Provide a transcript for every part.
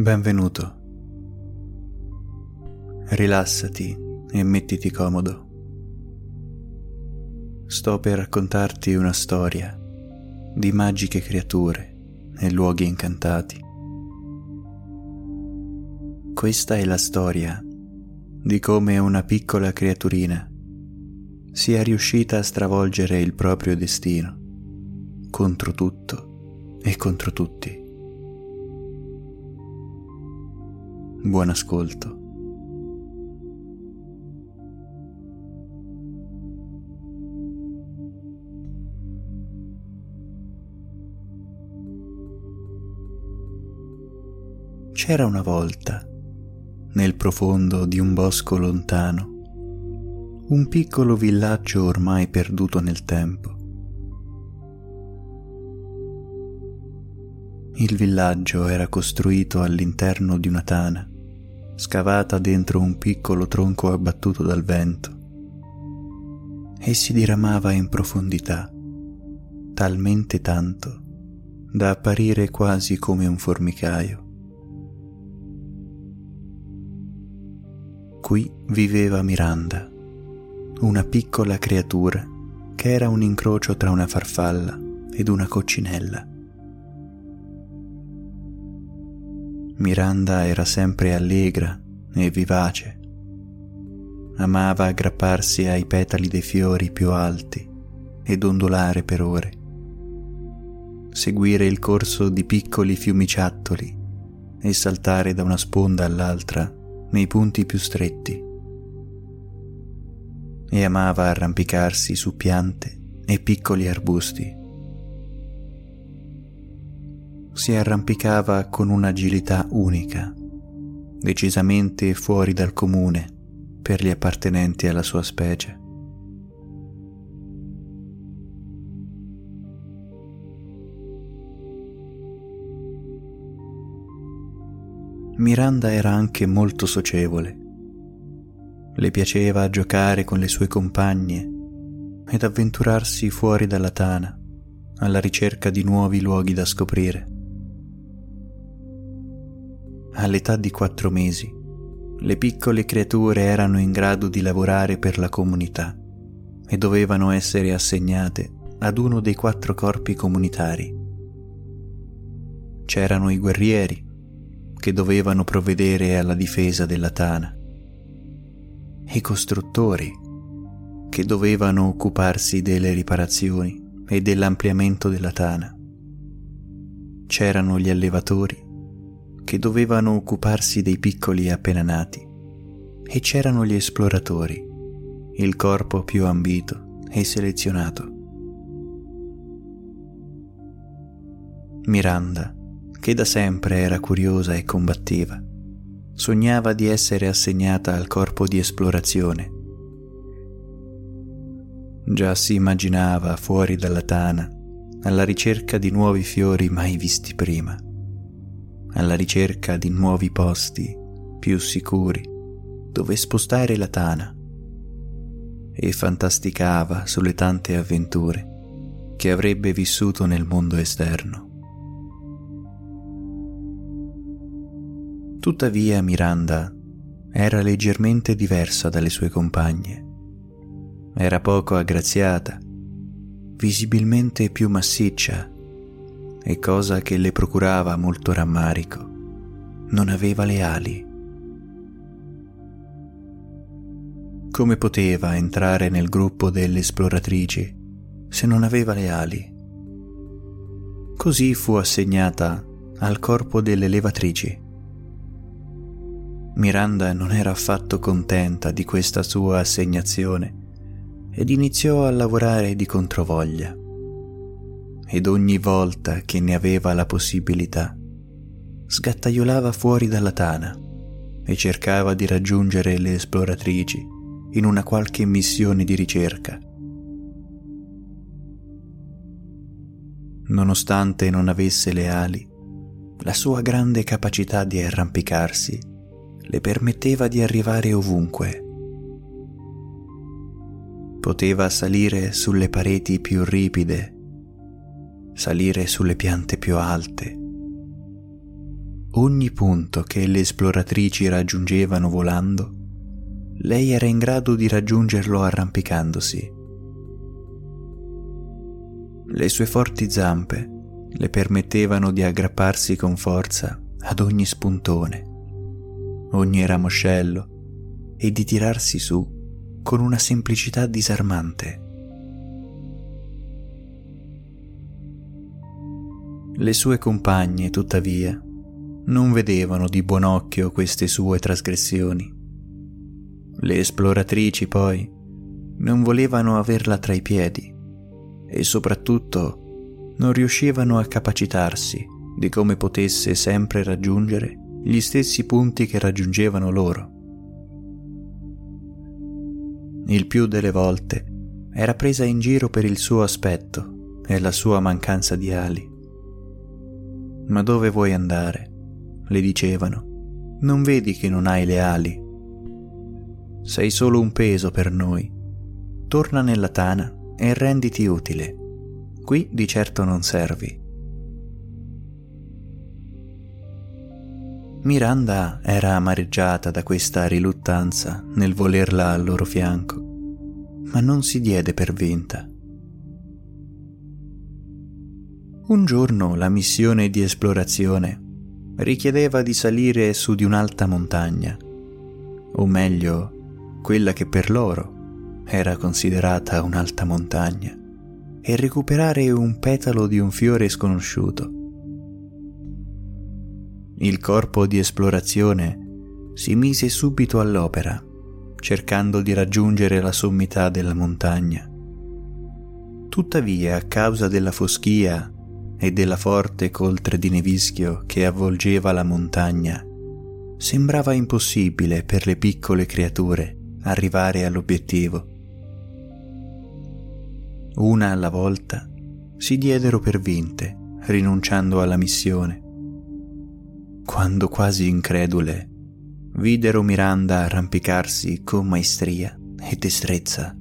Benvenuto. Rilassati e mettiti comodo. Sto per raccontarti una storia di magiche creature e luoghi incantati. Questa è la storia di come una piccola creaturina sia riuscita a stravolgere il proprio destino contro tutto e contro tutti. Buon ascolto. C'era una volta, nel profondo di un bosco lontano, un piccolo villaggio ormai perduto nel tempo. Il villaggio era costruito all'interno di una tana, scavata dentro un piccolo tronco abbattuto dal vento, e si diramava in profondità, talmente tanto da apparire quasi come un formicaio. Qui viveva Miranda, una piccola creatura che era un incrocio tra una farfalla ed una coccinella. Miranda era sempre allegra e vivace. Amava aggrapparsi ai petali dei fiori più alti ed ondulare per ore. Seguire il corso di piccoli fiumiciattoli e saltare da una sponda all'altra nei punti più stretti. E amava arrampicarsi su piante e piccoli arbusti si arrampicava con un'agilità unica, decisamente fuori dal comune per gli appartenenti alla sua specie. Miranda era anche molto socievole. Le piaceva giocare con le sue compagne ed avventurarsi fuori dalla tana alla ricerca di nuovi luoghi da scoprire all'età di quattro mesi, le piccole creature erano in grado di lavorare per la comunità e dovevano essere assegnate ad uno dei quattro corpi comunitari. C'erano i guerrieri, che dovevano provvedere alla difesa della tana, i costruttori, che dovevano occuparsi delle riparazioni e dell'ampliamento della tana. C'erano gli allevatori che dovevano occuparsi dei piccoli appena nati. E c'erano gli esploratori, il corpo più ambito e selezionato. Miranda, che da sempre era curiosa e combattiva, sognava di essere assegnata al corpo di esplorazione. Già si immaginava fuori dalla tana, alla ricerca di nuovi fiori mai visti prima alla ricerca di nuovi posti più sicuri dove spostare la tana e fantasticava sulle tante avventure che avrebbe vissuto nel mondo esterno. Tuttavia Miranda era leggermente diversa dalle sue compagne. Era poco aggraziata, visibilmente più massiccia e cosa che le procurava molto rammarico, non aveva le ali. Come poteva entrare nel gruppo delle esploratrici se non aveva le ali? Così fu assegnata al corpo delle levatrici. Miranda non era affatto contenta di questa sua assegnazione ed iniziò a lavorare di controvoglia ed ogni volta che ne aveva la possibilità, sgattaiolava fuori dalla tana e cercava di raggiungere le esploratrici in una qualche missione di ricerca. Nonostante non avesse le ali, la sua grande capacità di arrampicarsi le permetteva di arrivare ovunque. Poteva salire sulle pareti più ripide salire sulle piante più alte ogni punto che le esploratrici raggiungevano volando, lei era in grado di raggiungerlo arrampicandosi. Le sue forti zampe le permettevano di aggrapparsi con forza ad ogni spuntone, ogni ramoscello e di tirarsi su con una semplicità disarmante. Le sue compagne, tuttavia, non vedevano di buon occhio queste sue trasgressioni. Le esploratrici, poi, non volevano averla tra i piedi e soprattutto non riuscivano a capacitarsi di come potesse sempre raggiungere gli stessi punti che raggiungevano loro. Il più delle volte era presa in giro per il suo aspetto e la sua mancanza di ali. Ma dove vuoi andare? le dicevano. Non vedi che non hai le ali? Sei solo un peso per noi. Torna nella tana e renditi utile. Qui di certo non servi. Miranda era amareggiata da questa riluttanza nel volerla al loro fianco, ma non si diede per vinta. Un giorno la missione di esplorazione richiedeva di salire su di un'alta montagna, o meglio, quella che per loro era considerata un'alta montagna, e recuperare un petalo di un fiore sconosciuto. Il corpo di esplorazione si mise subito all'opera, cercando di raggiungere la sommità della montagna. Tuttavia, a causa della foschia e della forte coltre di nevischio che avvolgeva la montagna, sembrava impossibile per le piccole creature arrivare all'obiettivo. Una alla volta si diedero per vinte, rinunciando alla missione. Quando quasi incredule, videro Miranda arrampicarsi con maestria e destrezza.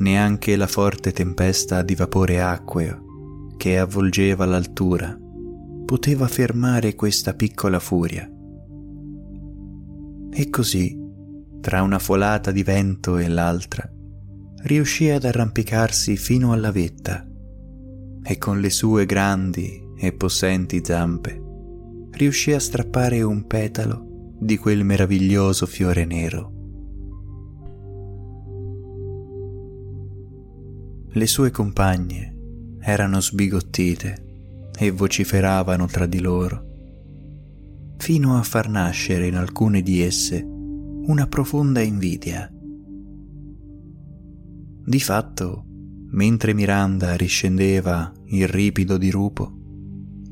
Neanche la forte tempesta di vapore acqueo che avvolgeva l'altura poteva fermare questa piccola furia. E così, tra una folata di vento e l'altra, riuscì ad arrampicarsi fino alla vetta e con le sue grandi e possenti zampe riuscì a strappare un petalo di quel meraviglioso fiore nero. Le sue compagne erano sbigottite e vociferavano tra di loro, fino a far nascere in alcune di esse una profonda invidia. Di fatto, mentre Miranda riscendeva il ripido di Rupo,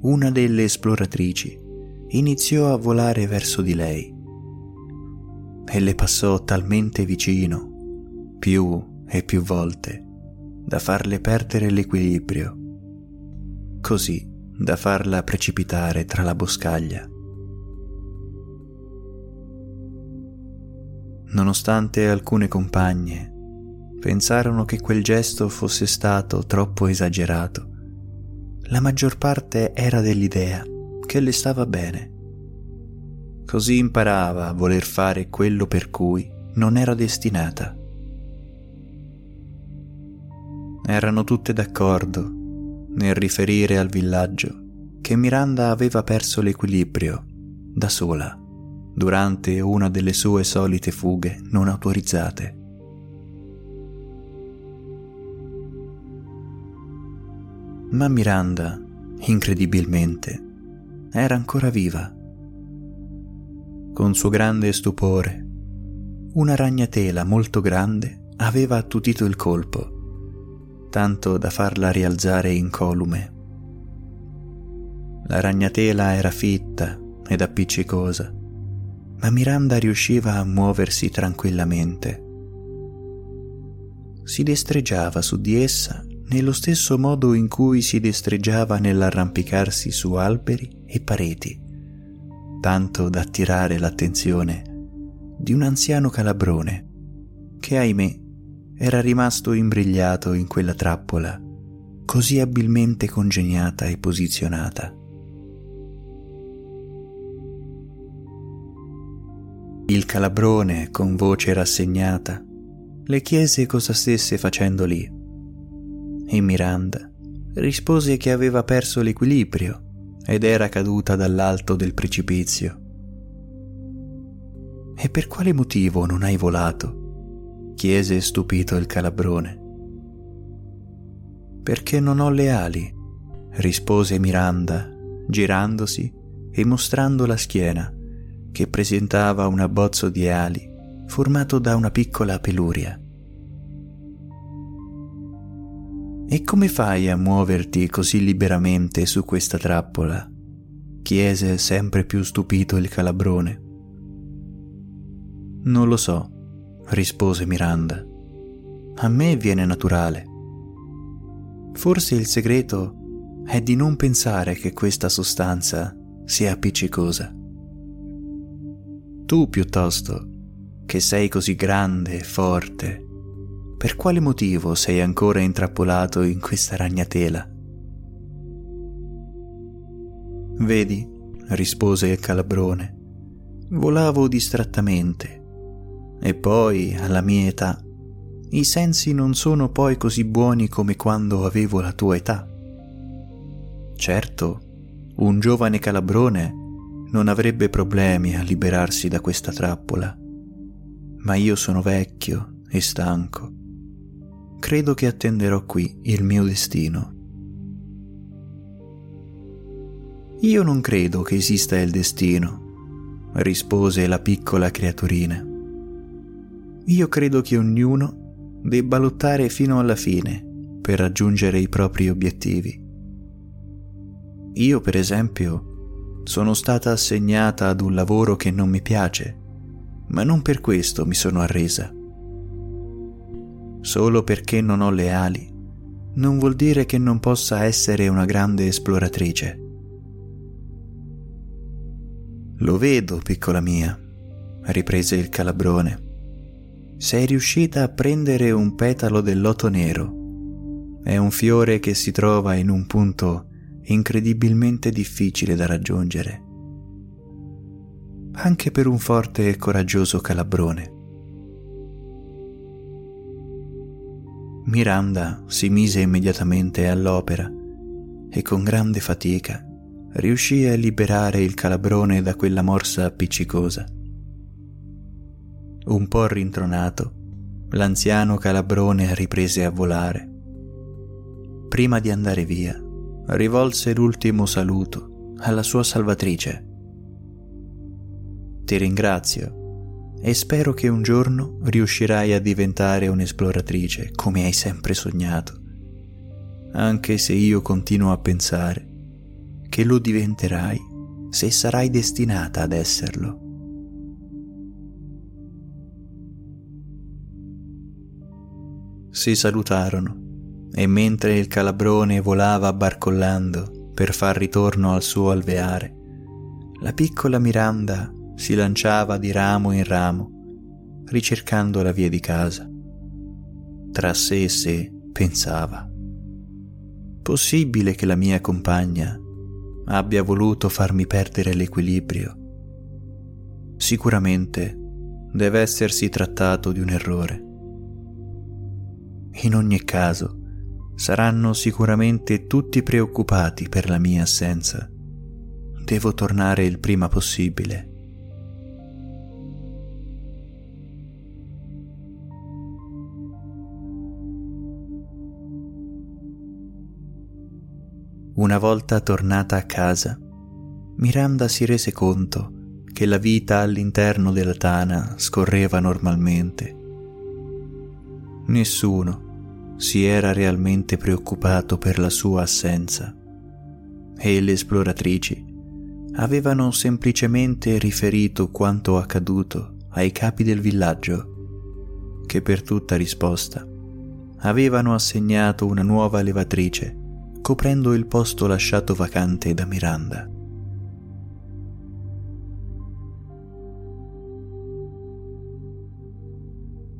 una delle esploratrici iniziò a volare verso di lei e le passò talmente vicino, più e più volte, da farle perdere l'equilibrio, così da farla precipitare tra la boscaglia. Nonostante alcune compagne pensarono che quel gesto fosse stato troppo esagerato. La maggior parte era dell'idea che le stava bene. Così imparava a voler fare quello per cui non era destinata. Erano tutte d'accordo nel riferire al villaggio che Miranda aveva perso l'equilibrio da sola durante una delle sue solite fughe non autorizzate. Ma Miranda, incredibilmente, era ancora viva. Con suo grande stupore, una ragnatela molto grande aveva attutito il colpo, tanto da farla rialzare incolume. La ragnatela era fitta ed appiccicosa, ma Miranda riusciva a muoversi tranquillamente. Si destreggiava su di essa nello stesso modo in cui si destreggiava nell'arrampicarsi su alberi e pareti, tanto da attirare l'attenzione di un anziano calabrone che, ahimè, era rimasto imbrigliato in quella trappola, così abilmente congegnata e posizionata. Il calabrone, con voce rassegnata, le chiese cosa stesse facendo lì. E Miranda rispose che aveva perso l'equilibrio ed era caduta dall'alto del precipizio. E per quale motivo non hai volato? Chiese stupito il calabrone. Perché non ho le ali, rispose Miranda, girandosi e mostrando la schiena che presentava un abbozzo di ali formato da una piccola peluria. E come fai a muoverti così liberamente su questa trappola? chiese sempre più stupito il calabrone. Non lo so, rispose Miranda. A me viene naturale. Forse il segreto è di non pensare che questa sostanza sia appiccicosa. Tu piuttosto, che sei così grande e forte, per quale motivo sei ancora intrappolato in questa ragnatela? Vedi, rispose il calabrone, volavo distrattamente e poi, alla mia età, i sensi non sono poi così buoni come quando avevo la tua età. Certo, un giovane calabrone non avrebbe problemi a liberarsi da questa trappola. Ma io sono vecchio e stanco. Credo che attenderò qui il mio destino. Io non credo che esista il destino, rispose la piccola creaturina. Io credo che ognuno debba lottare fino alla fine per raggiungere i propri obiettivi. Io, per esempio, sono stata assegnata ad un lavoro che non mi piace, ma non per questo mi sono arresa. Solo perché non ho le ali, non vuol dire che non possa essere una grande esploratrice. Lo vedo, piccola mia, riprese il calabrone. Sei riuscita a prendere un petalo del loto nero. È un fiore che si trova in un punto incredibilmente difficile da raggiungere, anche per un forte e coraggioso calabrone. Miranda si mise immediatamente all'opera e con grande fatica riuscì a liberare il calabrone da quella morsa appiccicosa. Un po' rintronato, l'anziano calabrone riprese a volare. Prima di andare via, rivolse l'ultimo saluto alla sua salvatrice. Ti ringrazio e spero che un giorno riuscirai a diventare un'esploratrice come hai sempre sognato, anche se io continuo a pensare che lo diventerai se sarai destinata ad esserlo. Si salutarono e mentre il calabrone volava barcollando per far ritorno al suo alveare, la piccola Miranda si lanciava di ramo in ramo, ricercando la via di casa. Tra sé e sé pensava, possibile che la mia compagna abbia voluto farmi perdere l'equilibrio. Sicuramente deve essersi trattato di un errore. In ogni caso, saranno sicuramente tutti preoccupati per la mia assenza. Devo tornare il prima possibile. Una volta tornata a casa, Miranda si rese conto che la vita all'interno della tana scorreva normalmente. Nessuno si era realmente preoccupato per la sua assenza e le esploratrici avevano semplicemente riferito quanto accaduto ai capi del villaggio, che per tutta risposta avevano assegnato una nuova levatrice, coprendo il posto lasciato vacante da Miranda.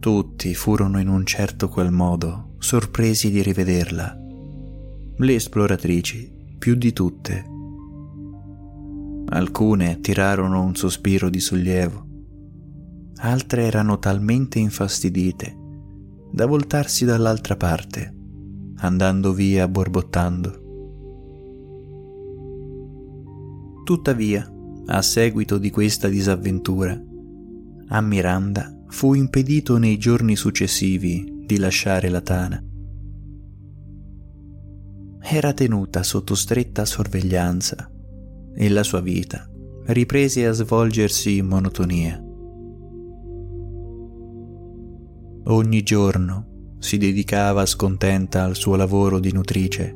Tutti furono in un certo qual modo sorpresi di rivederla. Le esploratrici, più di tutte. Alcune tirarono un sospiro di sollievo, altre erano talmente infastidite da voltarsi dall'altra parte, andando via borbottando. Tuttavia, a seguito di questa disavventura, a Miranda fu impedito nei giorni successivi di lasciare la tana. Era tenuta sotto stretta sorveglianza e la sua vita riprese a svolgersi in monotonia. Ogni giorno si dedicava scontenta al suo lavoro di nutrice,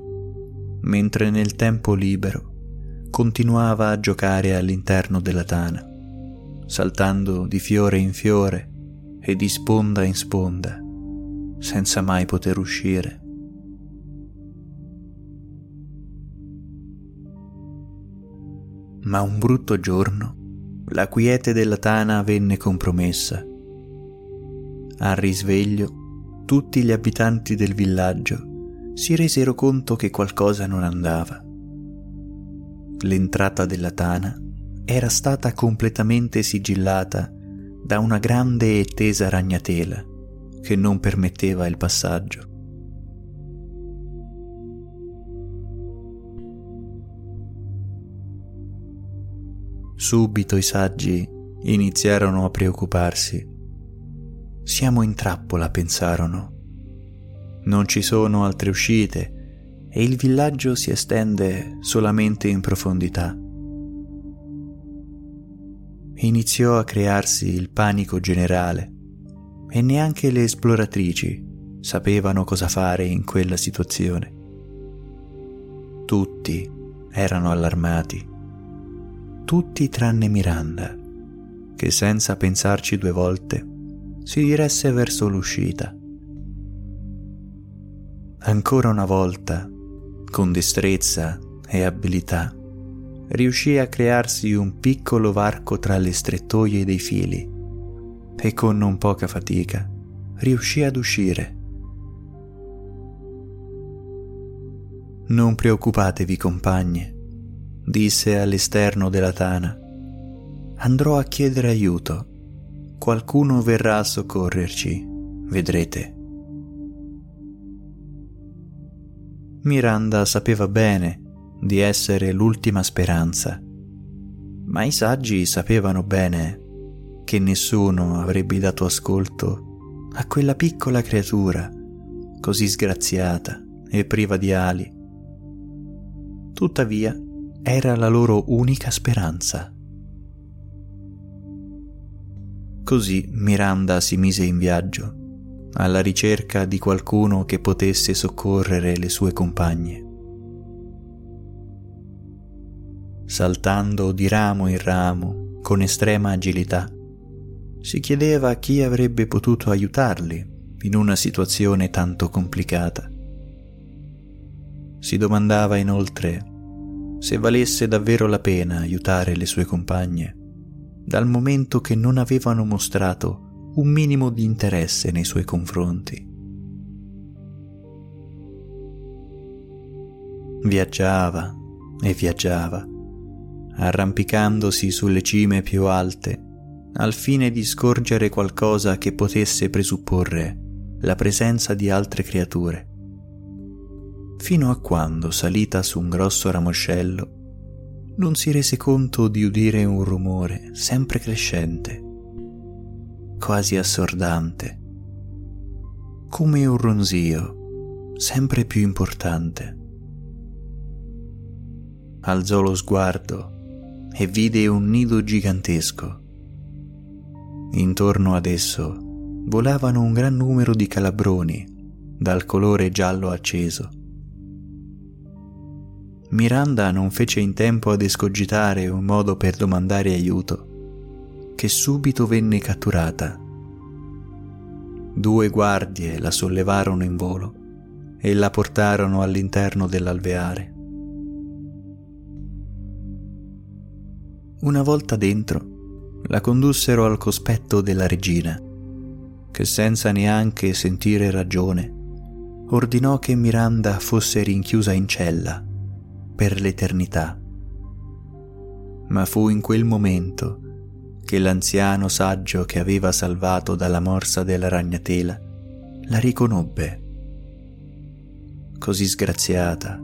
mentre nel tempo libero continuava a giocare all'interno della tana, saltando di fiore in fiore e di sponda in sponda, senza mai poter uscire. Ma un brutto giorno la quiete della tana venne compromessa. Al risveglio tutti gli abitanti del villaggio si resero conto che qualcosa non andava L'entrata della tana era stata completamente sigillata da una grande e tesa ragnatela che non permetteva il passaggio. Subito i saggi iniziarono a preoccuparsi. Siamo in trappola, pensarono. Non ci sono altre uscite e il villaggio si estende solamente in profondità. Iniziò a crearsi il panico generale e neanche le esploratrici sapevano cosa fare in quella situazione. Tutti erano allarmati, tutti tranne Miranda, che senza pensarci due volte si diresse verso l'uscita. Ancora una volta con destrezza e abilità, riuscì a crearsi un piccolo varco tra le strettoie dei fili e con non poca fatica riuscì ad uscire. Non preoccupatevi compagne, disse all'esterno della tana. Andrò a chiedere aiuto. Qualcuno verrà a soccorrerci, vedrete. Miranda sapeva bene di essere l'ultima speranza, ma i saggi sapevano bene che nessuno avrebbe dato ascolto a quella piccola creatura così sgraziata e priva di ali. Tuttavia era la loro unica speranza. Così Miranda si mise in viaggio alla ricerca di qualcuno che potesse soccorrere le sue compagne. Saltando di ramo in ramo con estrema agilità, si chiedeva chi avrebbe potuto aiutarli in una situazione tanto complicata. Si domandava inoltre se valesse davvero la pena aiutare le sue compagne, dal momento che non avevano mostrato un minimo di interesse nei suoi confronti. Viaggiava e viaggiava, arrampicandosi sulle cime più alte, al fine di scorgere qualcosa che potesse presupporre la presenza di altre creature. Fino a quando, salita su un grosso ramoscello, non si rese conto di udire un rumore sempre crescente quasi assordante, come un ronzio sempre più importante. Alzò lo sguardo e vide un nido gigantesco. Intorno ad esso volavano un gran numero di calabroni dal colore giallo acceso. Miranda non fece in tempo ad escogitare un modo per domandare aiuto che subito venne catturata. Due guardie la sollevarono in volo e la portarono all'interno dell'alveare. Una volta dentro, la condussero al cospetto della regina, che senza neanche sentire ragione, ordinò che Miranda fosse rinchiusa in cella per l'eternità. Ma fu in quel momento che l'anziano saggio che aveva salvato dalla morsa della ragnatela la riconobbe, così sgraziata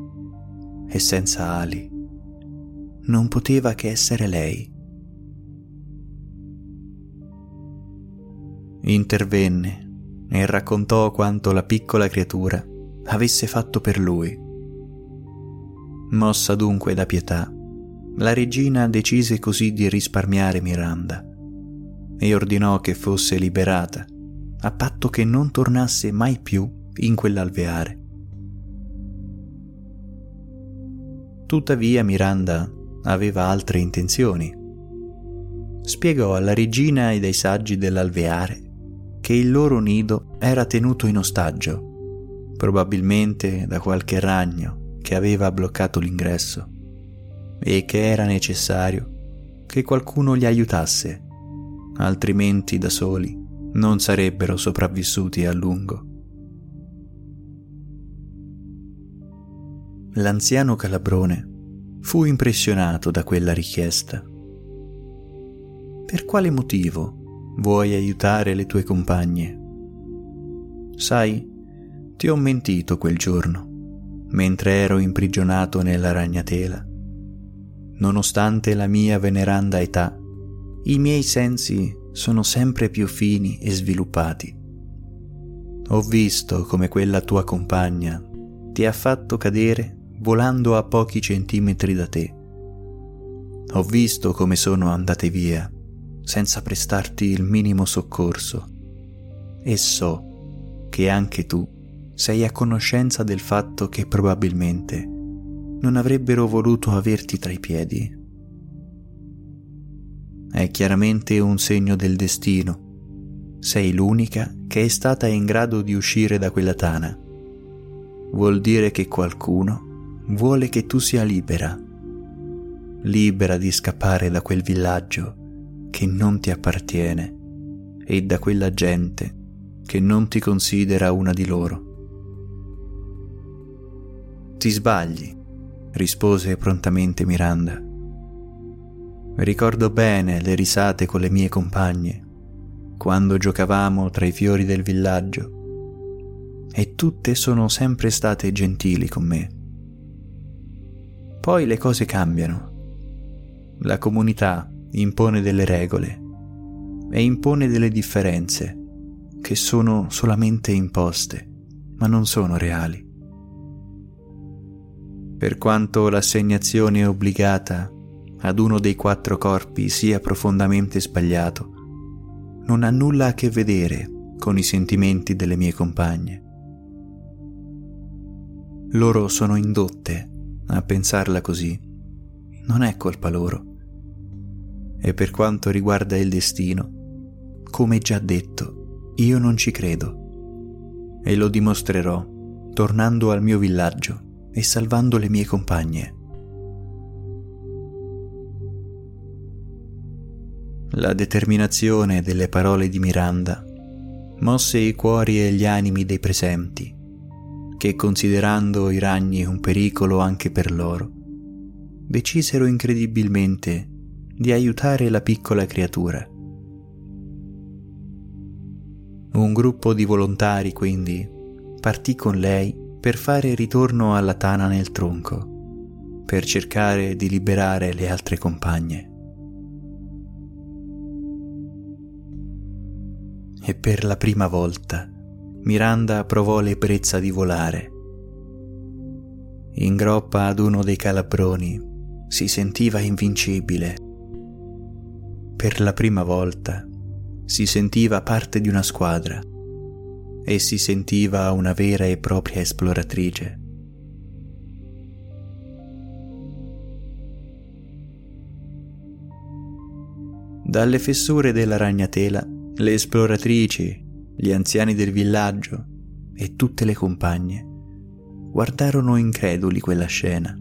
e senza ali. Non poteva che essere lei. Intervenne e raccontò quanto la piccola creatura avesse fatto per lui. Mossa dunque da pietà, la regina decise così di risparmiare Miranda e ordinò che fosse liberata, a patto che non tornasse mai più in quell'alveare. Tuttavia Miranda aveva altre intenzioni. Spiegò alla regina ed ai saggi dell'alveare che il loro nido era tenuto in ostaggio, probabilmente da qualche ragno che aveva bloccato l'ingresso, e che era necessario che qualcuno li aiutasse, altrimenti da soli non sarebbero sopravvissuti a lungo. L'anziano calabrone fu impressionato da quella richiesta. Per quale motivo vuoi aiutare le tue compagne. Sai, ti ho mentito quel giorno, mentre ero imprigionato nella ragnatela. Nonostante la mia veneranda età, i miei sensi sono sempre più fini e sviluppati. Ho visto come quella tua compagna ti ha fatto cadere volando a pochi centimetri da te. Ho visto come sono andate via senza prestarti il minimo soccorso e so che anche tu sei a conoscenza del fatto che probabilmente non avrebbero voluto averti tra i piedi. È chiaramente un segno del destino. Sei l'unica che è stata in grado di uscire da quella tana. Vuol dire che qualcuno vuole che tu sia libera, libera di scappare da quel villaggio che non ti appartiene e da quella gente che non ti considera una di loro. Ti sbagli, rispose prontamente Miranda. Ricordo bene le risate con le mie compagne, quando giocavamo tra i fiori del villaggio, e tutte sono sempre state gentili con me. Poi le cose cambiano. La comunità impone delle regole e impone delle differenze che sono solamente imposte, ma non sono reali. Per quanto l'assegnazione obbligata ad uno dei quattro corpi sia profondamente sbagliato, non ha nulla a che vedere con i sentimenti delle mie compagne. Loro sono indotte a pensarla così. Non è colpa loro. E per quanto riguarda il destino, come già detto, io non ci credo. E lo dimostrerò tornando al mio villaggio e salvando le mie compagne. La determinazione delle parole di Miranda mosse i cuori e gli animi dei presenti, che considerando i ragni un pericolo anche per loro, decisero incredibilmente di aiutare la piccola creatura. Un gruppo di volontari quindi partì con lei per fare ritorno alla tana nel tronco, per cercare di liberare le altre compagne. E per la prima volta Miranda provò l'ebbrezza di volare. In groppa ad uno dei calabroni si sentiva invincibile per la prima volta si sentiva parte di una squadra e si sentiva una vera e propria esploratrice. Dalle fessure della ragnatela, le esploratrici, gli anziani del villaggio e tutte le compagne guardarono increduli quella scena.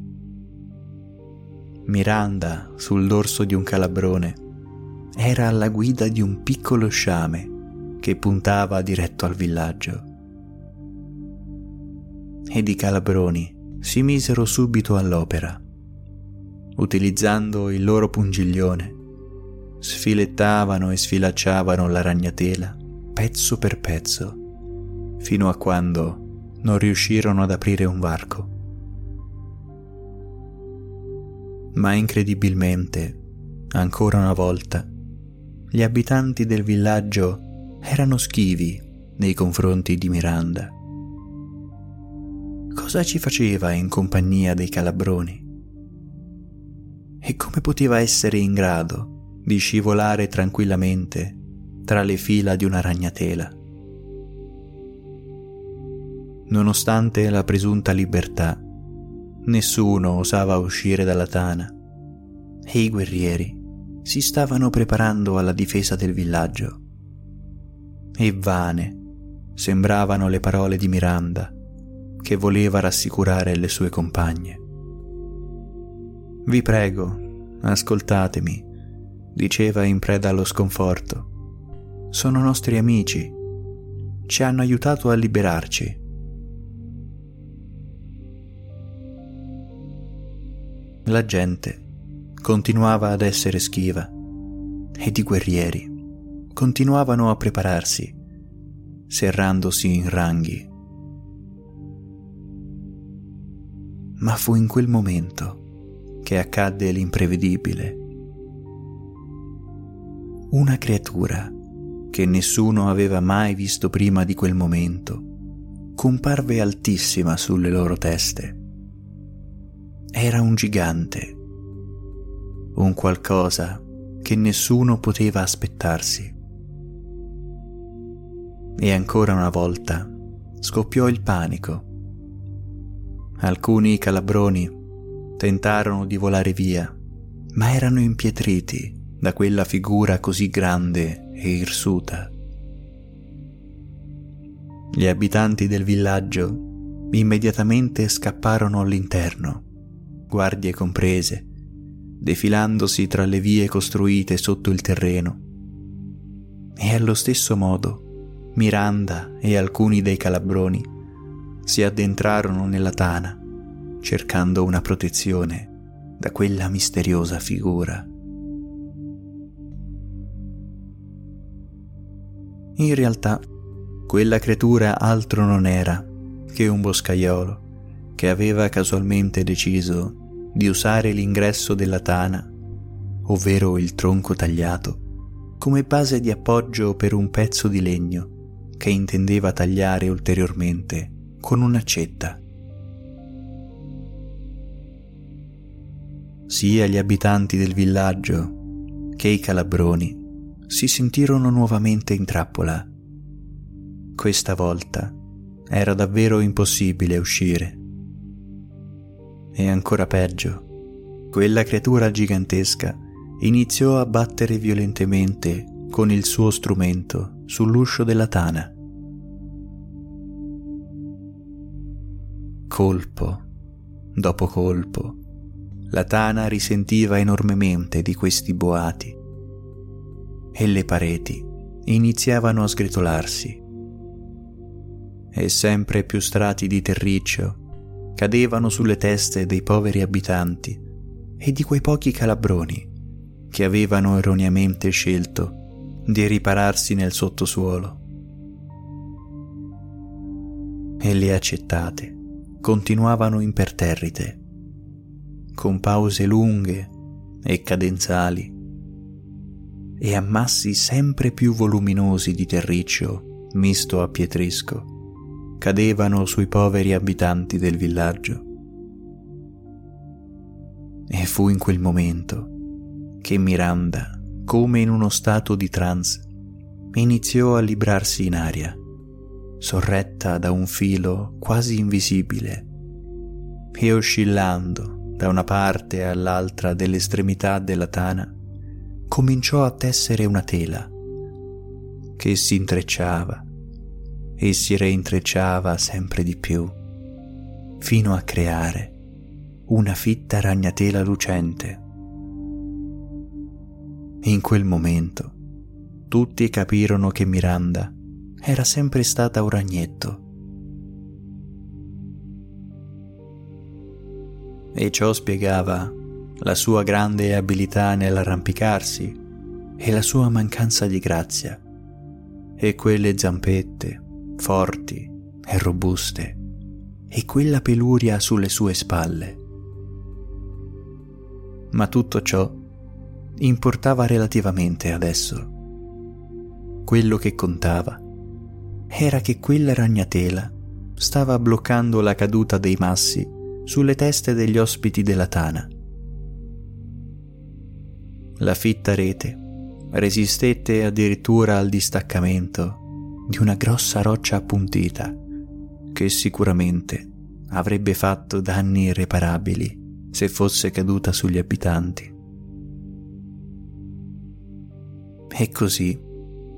Miranda, sul dorso di un calabrone, era alla guida di un piccolo sciame che puntava diretto al villaggio. Ed i calabroni si misero subito all'opera, utilizzando il loro pungiglione sfilettavano e sfilacciavano la ragnatela pezzo per pezzo, fino a quando non riuscirono ad aprire un varco. Ma incredibilmente, ancora una volta, gli abitanti del villaggio erano schivi nei confronti di Miranda. Cosa ci faceva in compagnia dei calabroni? E come poteva essere in grado di scivolare tranquillamente tra le fila di una ragnatela? Nonostante la presunta libertà, nessuno osava uscire dalla tana e i guerrieri si stavano preparando alla difesa del villaggio. E vane sembravano le parole di Miranda, che voleva rassicurare le sue compagne. Vi prego, ascoltatemi, diceva in preda allo sconforto. Sono nostri amici, ci hanno aiutato a liberarci. La gente continuava ad essere schiva ed i guerrieri continuavano a prepararsi, serrandosi in ranghi. Ma fu in quel momento che accadde l'imprevedibile. Una creatura che nessuno aveva mai visto prima di quel momento comparve altissima sulle loro teste. Era un gigante un qualcosa che nessuno poteva aspettarsi. E ancora una volta scoppiò il panico. Alcuni calabroni tentarono di volare via, ma erano impietriti da quella figura così grande e irsuta. Gli abitanti del villaggio immediatamente scapparono all'interno, guardie comprese, defilandosi tra le vie costruite sotto il terreno. E allo stesso modo Miranda e alcuni dei calabroni si addentrarono nella tana, cercando una protezione da quella misteriosa figura. In realtà, quella creatura altro non era che un boscaiolo che aveva casualmente deciso di usare l'ingresso della tana, ovvero il tronco tagliato, come base di appoggio per un pezzo di legno che intendeva tagliare ulteriormente con un'accetta. Sia gli abitanti del villaggio che i calabroni si sentirono nuovamente in trappola. Questa volta era davvero impossibile uscire e ancora peggio, quella creatura gigantesca iniziò a battere violentemente con il suo strumento sull'uscio della tana. Colpo dopo colpo, la tana risentiva enormemente di questi boati e le pareti iniziavano a sgretolarsi e sempre più strati di terriccio cadevano sulle teste dei poveri abitanti e di quei pochi calabroni che avevano erroneamente scelto di ripararsi nel sottosuolo. E le accettate continuavano imperterrite, con pause lunghe e cadenzali, e ammassi sempre più voluminosi di terriccio misto a pietrisco cadevano sui poveri abitanti del villaggio. E fu in quel momento che Miranda, come in uno stato di trance, iniziò a librarsi in aria, sorretta da un filo quasi invisibile, e oscillando da una parte all'altra dell'estremità della tana, cominciò a tessere una tela che si intrecciava e si reintrecciava sempre di più, fino a creare una fitta ragnatela lucente. In quel momento tutti capirono che Miranda era sempre stata un ragnetto. E ciò spiegava la sua grande abilità nell'arrampicarsi e la sua mancanza di grazia e quelle zampette forti e robuste e quella peluria sulle sue spalle. Ma tutto ciò importava relativamente adesso. Quello che contava era che quella ragnatela stava bloccando la caduta dei massi sulle teste degli ospiti della tana. La fitta rete resistette addirittura al distaccamento di una grossa roccia appuntita che sicuramente avrebbe fatto danni irreparabili se fosse caduta sugli abitanti. E così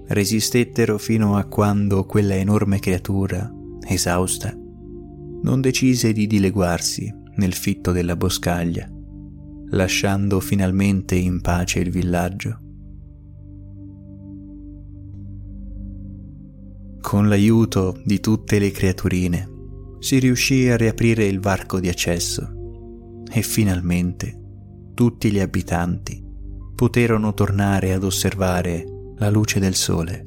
resistettero fino a quando quella enorme creatura, esausta, non decise di dileguarsi nel fitto della boscaglia, lasciando finalmente in pace il villaggio. Con l'aiuto di tutte le creaturine si riuscì a riaprire il varco di accesso e finalmente tutti gli abitanti poterono tornare ad osservare la luce del sole.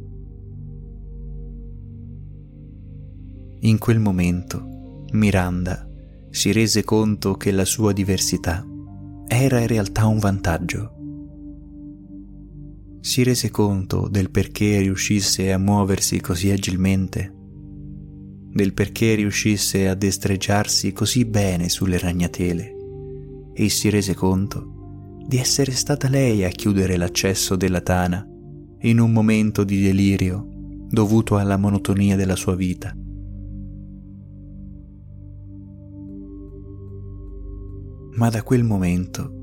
In quel momento Miranda si rese conto che la sua diversità era in realtà un vantaggio si rese conto del perché riuscisse a muoversi così agilmente, del perché riuscisse a destreggiarsi così bene sulle ragnatele e si rese conto di essere stata lei a chiudere l'accesso della tana in un momento di delirio dovuto alla monotonia della sua vita. Ma da quel momento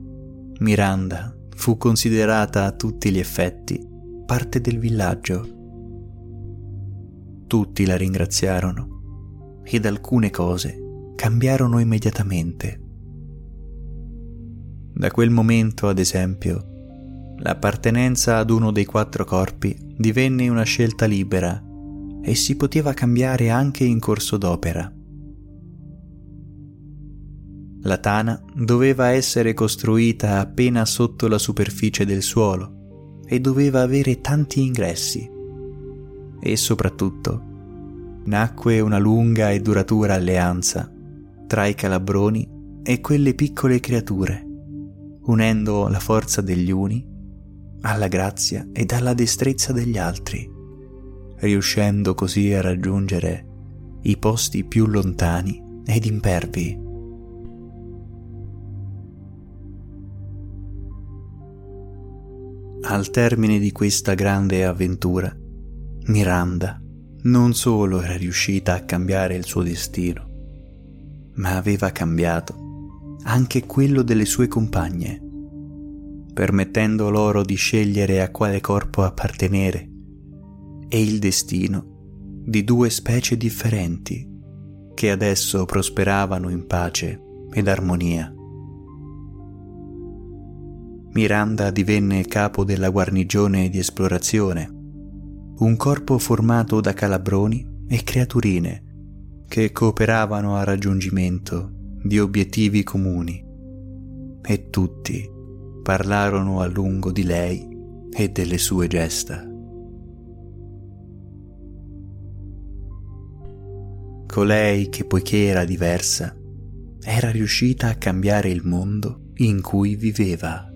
Miranda fu considerata a tutti gli effetti parte del villaggio. Tutti la ringraziarono ed alcune cose cambiarono immediatamente. Da quel momento, ad esempio, l'appartenenza ad uno dei quattro corpi divenne una scelta libera e si poteva cambiare anche in corso d'opera. La tana doveva essere costruita appena sotto la superficie del suolo e doveva avere tanti ingressi. E soprattutto nacque una lunga e duratura alleanza tra i calabroni e quelle piccole creature, unendo la forza degli uni alla grazia ed alla destrezza degli altri, riuscendo così a raggiungere i posti più lontani ed impervi. Al termine di questa grande avventura, Miranda non solo era riuscita a cambiare il suo destino, ma aveva cambiato anche quello delle sue compagne, permettendo loro di scegliere a quale corpo appartenere e il destino di due specie differenti che adesso prosperavano in pace ed armonia. Miranda divenne capo della guarnigione di esplorazione, un corpo formato da calabroni e creaturine che cooperavano al raggiungimento di obiettivi comuni e tutti parlarono a lungo di lei e delle sue gesta. Colei che poiché era diversa, era riuscita a cambiare il mondo in cui viveva.